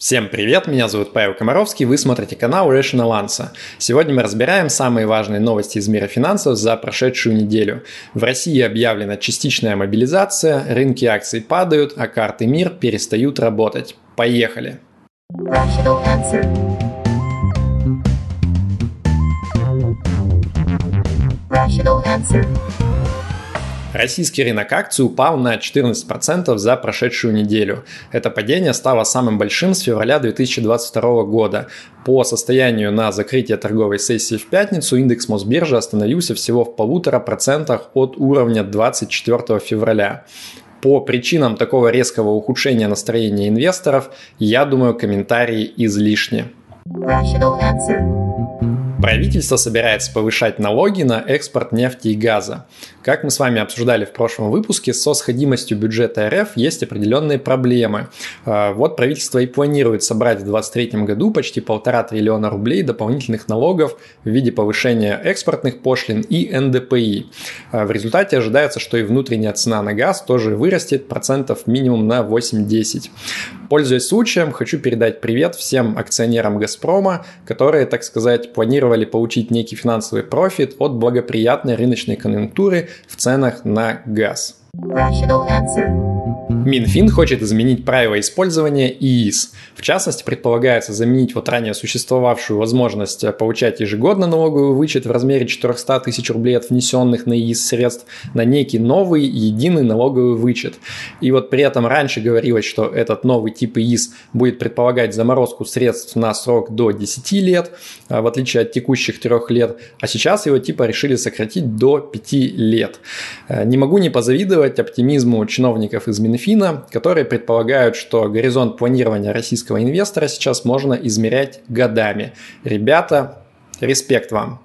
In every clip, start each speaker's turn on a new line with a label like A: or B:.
A: Всем привет, меня зовут Павел Комаровский, вы смотрите канал Rational Answer. Сегодня мы разбираем самые важные новости из мира финансов за прошедшую неделю. В России объявлена частичная мобилизация, рынки акций падают, а карты мир перестают работать. Поехали! Rational Answer. Rational Answer. Российский рынок акций упал на 14% за прошедшую неделю. Это падение стало самым большим с февраля 2022 года. По состоянию на закрытие торговой сессии в пятницу индекс Мосбиржи остановился всего в полутора процентах от уровня 24 февраля. По причинам такого резкого ухудшения настроения инвесторов, я думаю, комментарии излишни. Rational answer. Правительство собирается повышать налоги на экспорт нефти и газа. Как мы с вами обсуждали в прошлом выпуске, со сходимостью бюджета РФ есть определенные проблемы. А, вот правительство и планирует собрать в 2023 году почти полтора триллиона рублей дополнительных налогов в виде повышения экспортных пошлин и НДПИ. А, в результате ожидается, что и внутренняя цена на газ тоже вырастет процентов минимум на 8-10. Пользуясь случаем, хочу передать привет всем акционерам «Газпрома», которые, так сказать, планировали получить некий финансовый профит от благоприятной рыночной конъюнктуры в ценах на газ. Минфин хочет изменить правила использования ИИС. В частности, предполагается заменить вот ранее существовавшую возможность получать ежегодно налоговый вычет в размере 400 тысяч рублей от внесенных на ИИС средств на некий новый единый налоговый вычет. И вот при этом раньше говорилось, что этот новый тип ИИС будет предполагать заморозку средств на срок до 10 лет, а, в отличие от текущих 3 лет, а сейчас его типа решили сократить до 5 лет. Э, не могу не позавидовать оптимизму чиновников из Минфина, которые предполагают, что горизонт планирования российского инвестора сейчас можно измерять годами. Ребята, респект вам.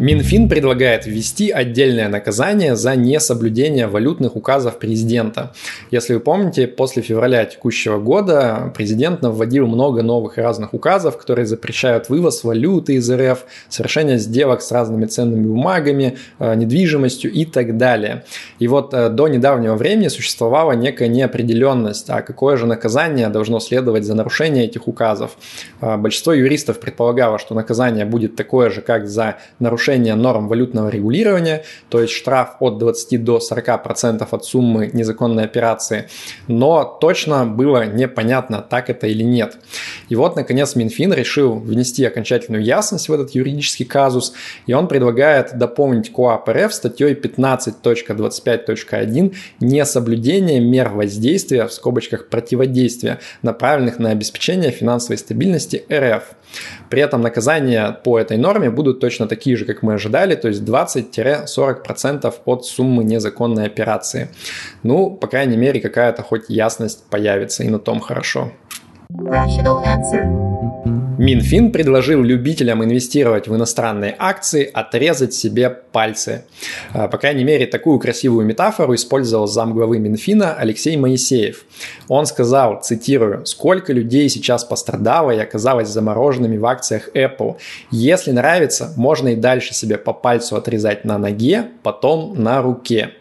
A: Минфин предлагает ввести отдельное наказание за несоблюдение валютных указов президента. Если вы помните, после февраля текущего года президент вводил много новых разных указов, которые запрещают вывоз валюты из РФ, совершение сделок с разными ценными бумагами, э, недвижимостью и так далее. И вот э, до недавнего времени существовала некая неопределенность, а какое же наказание должно следовать за нарушение этих указов. Э, большинство юристов предполагало, что наказание будет такое же, как за нарушение нарушение норм валютного регулирования, то есть штраф от 20 до 40% от суммы незаконной операции. Но точно было непонятно, так это или нет. И вот, наконец, Минфин решил внести окончательную ясность в этот юридический казус, и он предлагает дополнить КОАП РФ статьей 15.25.1 «Несоблюдение мер воздействия» в скобочках противодействия, направленных на обеспечение финансовой стабильности РФ. При этом наказания по этой норме будут точно такие же, как мы ожидали, то есть 20-40% от суммы незаконной операции. Ну, по крайней мере, какая-то хоть ясность появится, и на том хорошо. Rational answer. Минфин предложил любителям инвестировать в иностранные акции отрезать себе пальцы. А, по крайней мере, такую красивую метафору использовал замглавы Минфина Алексей Моисеев. Он сказал, цитирую, «Сколько людей сейчас пострадало и оказалось замороженными в акциях Apple. Если нравится, можно и дальше себе по пальцу отрезать на ноге, потом на руке».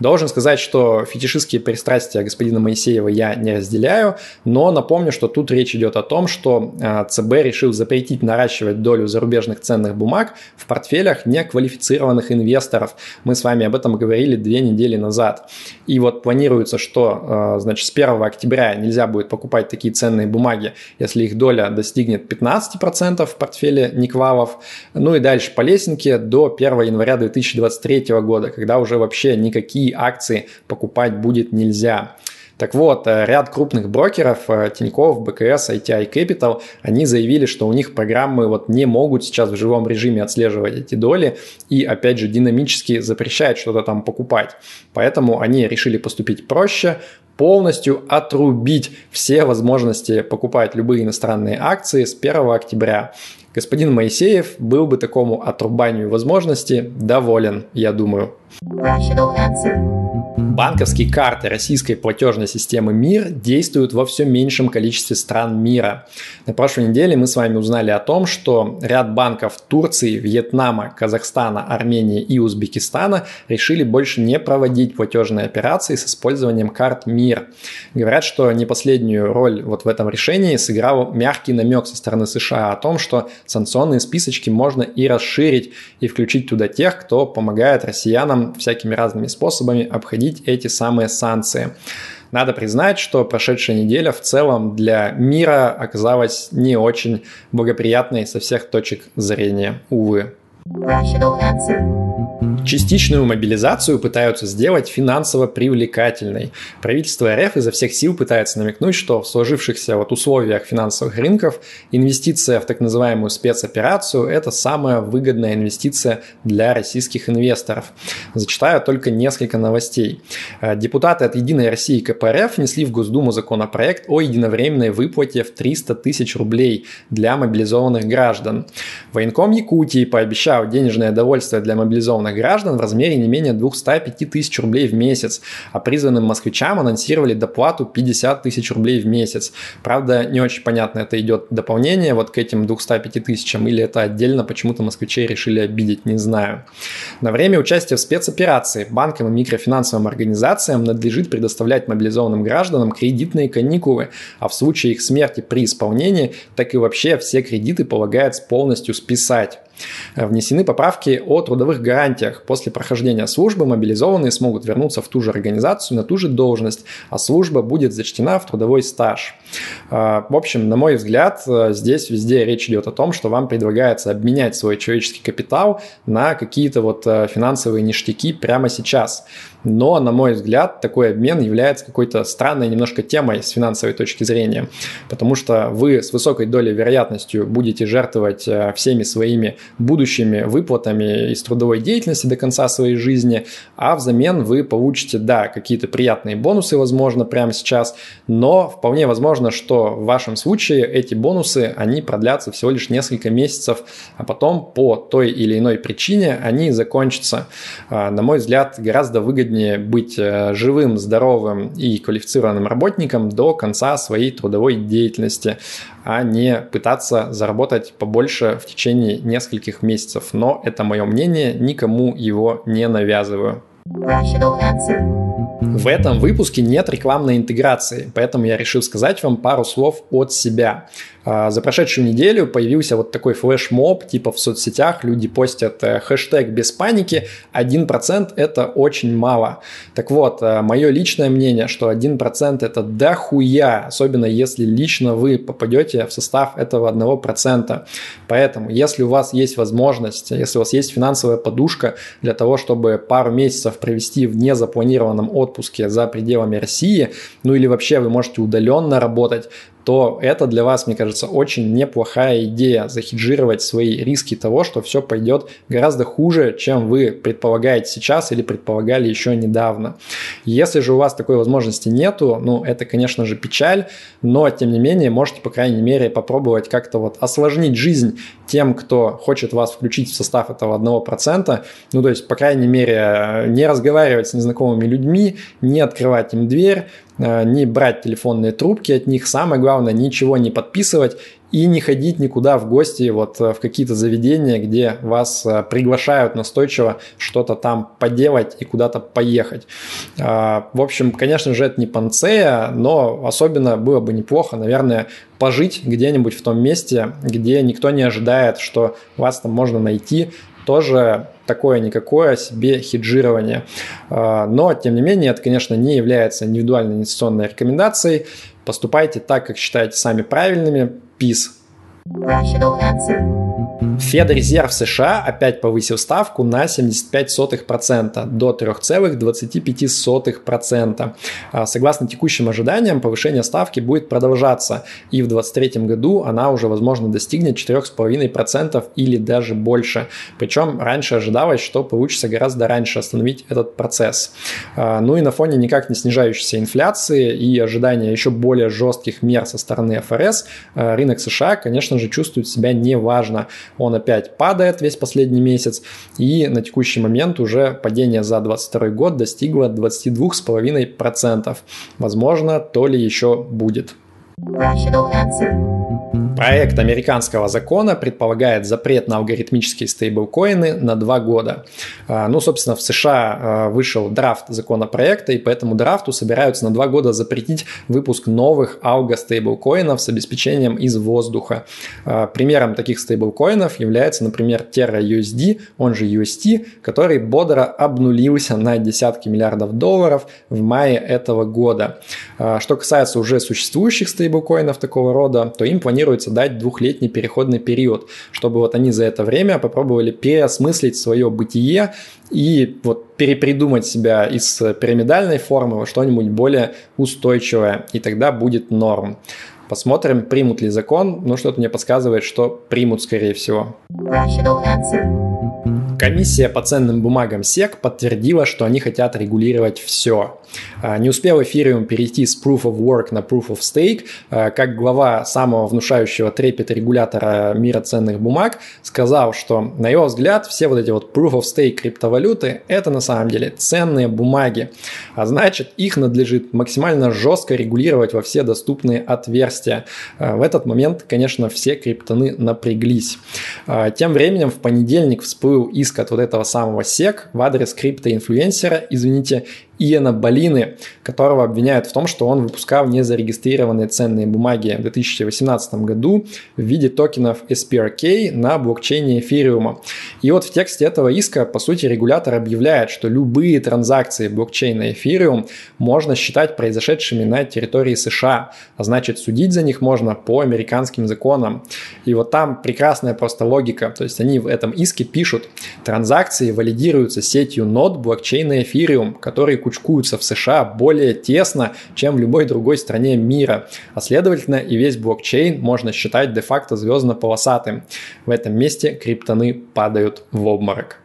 A: Должен сказать, что фетишистские пристрастия господина Моисеева я не разделяю, но напомню, что тут речь идет о том, что а, ЦБ решил запретить наращивать долю зарубежных ценных бумаг в портфелях неквалифицированных инвесторов. Мы с вами об этом говорили две недели назад. И вот планируется, что а, значит, с 1 октября нельзя будет покупать такие ценные бумаги, если их доля достигнет 15% в портфеле Никвалов. Ну и дальше по лесенке до 1 января 2023 года, когда уже вообще никакие акции покупать будет нельзя. Так вот, э, ряд крупных брокеров, э, Тинькофф, БКС, ITI Capital, они заявили, что у них программы вот не могут сейчас в живом режиме отслеживать эти доли и, опять же, динамически запрещают что-то там покупать. Поэтому они решили поступить проще, полностью отрубить все возможности покупать любые иностранные акции с 1 октября. Господин Моисеев был бы такому отрубанию возможности доволен, я думаю. Банковские карты российской платежной системы МИР действуют во все меньшем количестве стран мира. На прошлой неделе мы с вами узнали о том, что ряд банков Турции, Вьетнама, Казахстана, Армении и Узбекистана решили больше не проводить платежные операции с использованием карт МИР. Говорят, что не последнюю роль вот в этом решении сыграл мягкий намек со стороны США о том, что санкционные списочки можно и расширить, и включить туда тех, кто помогает россиянам всякими разными способами обходить эти самые санкции. Надо признать, что прошедшая неделя в целом для мира оказалась не очень благоприятной со всех точек зрения, увы. Частичную мобилизацию пытаются сделать финансово привлекательной. Правительство РФ изо всех сил пытается намекнуть, что в сложившихся вот условиях финансовых рынков инвестиция в так называемую спецоперацию – это самая выгодная инвестиция для российских инвесторов. Зачитаю только несколько новостей. Э, депутаты от «Единой России» КПРФ внесли в Госдуму законопроект о единовременной выплате в 300 тысяч рублей для мобилизованных граждан. Военком Якутии пообещал денежное довольствие для мобилизованных миллиона граждан в размере не менее 205 тысяч рублей в месяц, а призванным москвичам анонсировали доплату 50 тысяч рублей в месяц. Правда, не очень понятно, это идет дополнение вот к этим 205 тысячам или это отдельно почему-то москвичей решили обидеть, не знаю. На время участия в спецоперации банкам и микрофинансовым организациям надлежит предоставлять мобилизованным гражданам кредитные каникулы, а в случае их смерти при исполнении, так и вообще все кредиты полагается полностью списать. Э, внесены поправки о трудовых гарантиях. После прохождения службы мобилизованные смогут вернуться в ту же организацию, на ту же должность, а служба будет зачтена в трудовой стаж. Э, в общем, на мой взгляд, э, здесь везде речь идет о том, что вам предлагается обменять свой человеческий капитал на какие-то вот финансовые ништяки прямо сейчас. Но, на мой взгляд, такой обмен является какой-то странной немножко темой с финансовой точки зрения, потому что вы с высокой долей вероятностью будете жертвовать всеми своими будущими выплатами из трудовой деятельности до конца своей жизни, а взамен вы получите, да, какие-то приятные бонусы, возможно, прямо сейчас, но вполне возможно, что в вашем случае эти бонусы, они продлятся всего лишь несколько месяцев, а потом по той или иной причине они закончатся. А, на мой взгляд, гораздо выгоднее быть э, живым, здоровым и квалифицированным работником до конца своей трудовой деятельности, а не пытаться заработать побольше в течение нескольких месяцев. Но это мое мнение, никому его не навязываю. В этом выпуске нет рекламной интеграции, поэтому я решил сказать вам пару слов от себя. А, за прошедшую неделю появился вот такой флешмоб, типа в соцсетях люди постят э, хэштег без паники, 1% это очень мало. Так вот, э, мое личное мнение, что 1% это дохуя, особенно если лично вы попадете в состав этого 1%. Поэтому, если у вас есть возможность, если у вас есть финансовая подушка для того, чтобы пару месяцев провести в незапланированном отпуске за пределами России, ну или вообще вы можете удаленно работать, то это для вас, мне кажется, очень неплохая идея захеджировать свои риски того, что все пойдет гораздо хуже, чем вы предполагаете сейчас или предполагали еще недавно. Если же у вас такой возможности нету, ну, это, конечно же, печаль, но, тем не менее, можете, по крайней мере, попробовать как-то вот осложнить жизнь тем, кто хочет вас включить в состав этого 1%, ну, то есть, по крайней мере, не разговаривать с незнакомыми людьми, не открывать им дверь, не брать телефонные трубки от них, самое главное, ничего не подписывать и не ходить никуда в гости вот э, в какие-то заведения, где вас э, приглашают настойчиво что-то там поделать и куда-то поехать. В общем, конечно же, это не панцея, но особенно было бы неплохо, наверное, пожить где-нибудь в том месте, где никто не ожидает, что вас там можно найти, тоже такое-никакое себе хеджирование. А, но, тем не менее, это, конечно, не является индивидуальной инвестиционной рекомендацией. Поступайте так, как считаете сами правильными. Peace. Федрезерв США опять повысил ставку на 75% до 3,25%. А, согласно текущим ожиданиям, повышение ставки будет продолжаться, и в 2023 году она уже, возможно, достигнет 4,5% или даже больше. Причем раньше ожидалось, что получится гораздо раньше остановить этот процесс. А, ну и на фоне никак не снижающейся инфляции и ожидания еще более жестких мер со стороны ФРС, а, рынок США, конечно, конечно же, чувствует себя неважно. Он опять падает весь последний месяц, и на текущий момент уже падение за 2022 год достигло 22,5%. Возможно, то ли еще будет. Rational answer. Проект американского закона предполагает запрет на алгоритмические стейблкоины на два года. А, ну, собственно, в США а, вышел драфт законопроекта, и по этому драфту собираются на два года запретить выпуск новых алго-стейблкоинов с обеспечением из воздуха. А, примером таких стейблкоинов является, например, Terra USD, он же UST, который бодро обнулился на десятки миллиардов долларов в мае этого года. Что касается уже существующих стейблкоинов такого рода, то им планируется дать двухлетний переходный период, чтобы вот они за это время попробовали переосмыслить свое бытие и вот перепридумать себя из пирамидальной формы во что-нибудь более устойчивое, и тогда будет норм. Посмотрим, примут ли закон, но что-то мне подсказывает, что примут, скорее всего. Rational answer. Комиссия по ценным бумагам SEC подтвердила, что они хотят регулировать все. А, не успел Ethereum перейти с Proof of Work на Proof of Stake, а, как глава самого внушающего трепет регулятора мира ценных бумаг сказал, что на его взгляд все вот эти вот Proof of Stake криптовалюты это на самом деле ценные бумаги, а значит их надлежит максимально жестко регулировать во все доступные отверстия. А, в этот момент, конечно, все криптоны напряглись. Тем временем в понедельник всплыл из иск от вот этого самого SEC в адрес криптоинфлюенсера, извините, Иена Балины, которого обвиняют в том, что он выпускал незарегистрированные ценные бумаги в 2018 году в виде токенов SPRK на блокчейне эфириума. И вот в тексте этого иска, по сути, регулятор объявляет, что любые транзакции блокчейна эфириум можно считать произошедшими на территории США, а значит судить за них можно по американским законам. И вот там прекрасная просто логика, то есть они в этом иске пишут, транзакции валидируются сетью нод блокчейна эфириум, который кучкуются в США более тесно, чем в любой другой стране мира, а следовательно и весь блокчейн можно считать де-факто звездно-полосатым. В этом месте криптоны падают в обморок.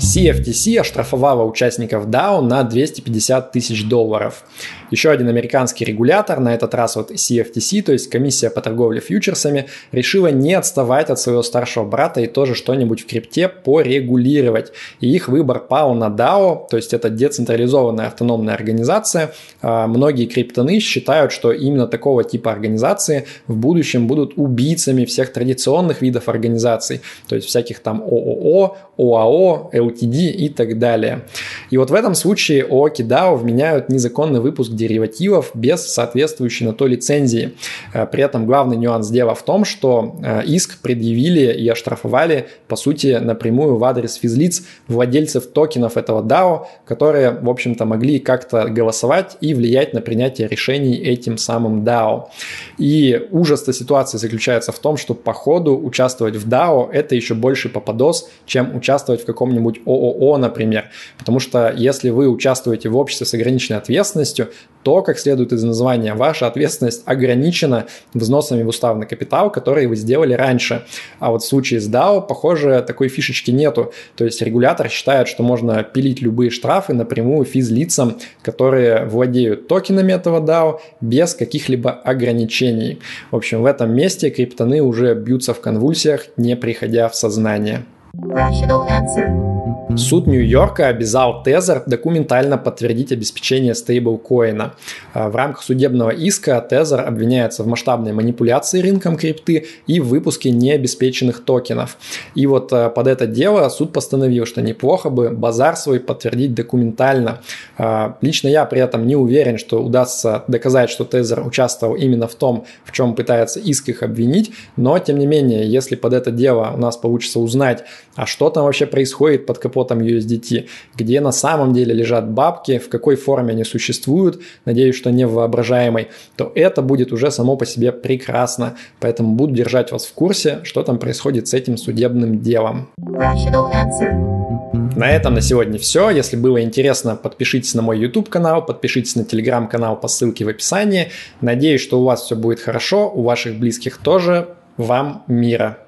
A: CFTC оштрафовала участников DAO на 250 тысяч долларов. Еще один американский регулятор, на этот раз вот CFTC, то есть комиссия по торговле фьючерсами, решила не отставать от своего старшего брата и тоже что-нибудь в крипте порегулировать. И их выбор пал на DAO, то есть это децентрализованная автономная организация. А, многие криптоны считают, что именно такого типа организации в будущем будут убийцами всех традиционных видов организаций, то есть всяких там ООО, ОАО, LTD и так далее. И вот в этом случае ООКи DAO вменяют незаконный выпуск деривативов без соответствующей на то лицензии. Э, при этом главный нюанс дела в том, что э, иск предъявили и оштрафовали, по сути, напрямую в адрес физлиц владельцев токенов этого DAO, которые, в общем-то, могли как-то голосовать и влиять на принятие решений этим самым DAO. И ужас этой ситуации заключается в том, что по ходу участвовать в DAO это еще больше попадос, чем участвовать в каком-нибудь ООО, например. Потому что если вы участвуете в обществе с ограниченной ответственностью, то, как следует из названия, ваша ответственность ограничена взносами в уставный капитал, которые вы сделали раньше. А вот в случае с DAO, похоже, такой фишечки нету. То есть регулятор считает, что можно пилить любые штрафы напрямую физлицам, которые владеют токенами этого DAO без каких-либо ограничений. В общем, в этом месте криптоны уже бьются в конвульсиях, не приходя в сознание. Rational answer. Суд Нью-Йорка обязал Тезер документально подтвердить обеспечение стейблкоина. А, в рамках судебного иска Тезер обвиняется в масштабной манипуляции рынком крипты и выпуске необеспеченных токенов. И вот а, под это дело суд постановил, что неплохо бы базар свой подтвердить документально. А, лично я при этом не уверен, что удастся доказать, что Тезер участвовал именно в том, в чем пытается иск их обвинить, но тем не менее, если под это дело у нас получится узнать, а что там вообще происходит под капотом USDT, где на самом деле лежат бабки, в какой форме они существуют, надеюсь, что не в воображаемой, то это будет уже само по себе прекрасно. Поэтому буду держать вас в курсе, что там происходит с этим судебным делом. На этом на сегодня все. Если было интересно, подпишитесь на мой YouTube канал, подпишитесь на телеграм канал по ссылке в описании. Надеюсь, что у вас все будет хорошо, у ваших близких тоже. Вам мира.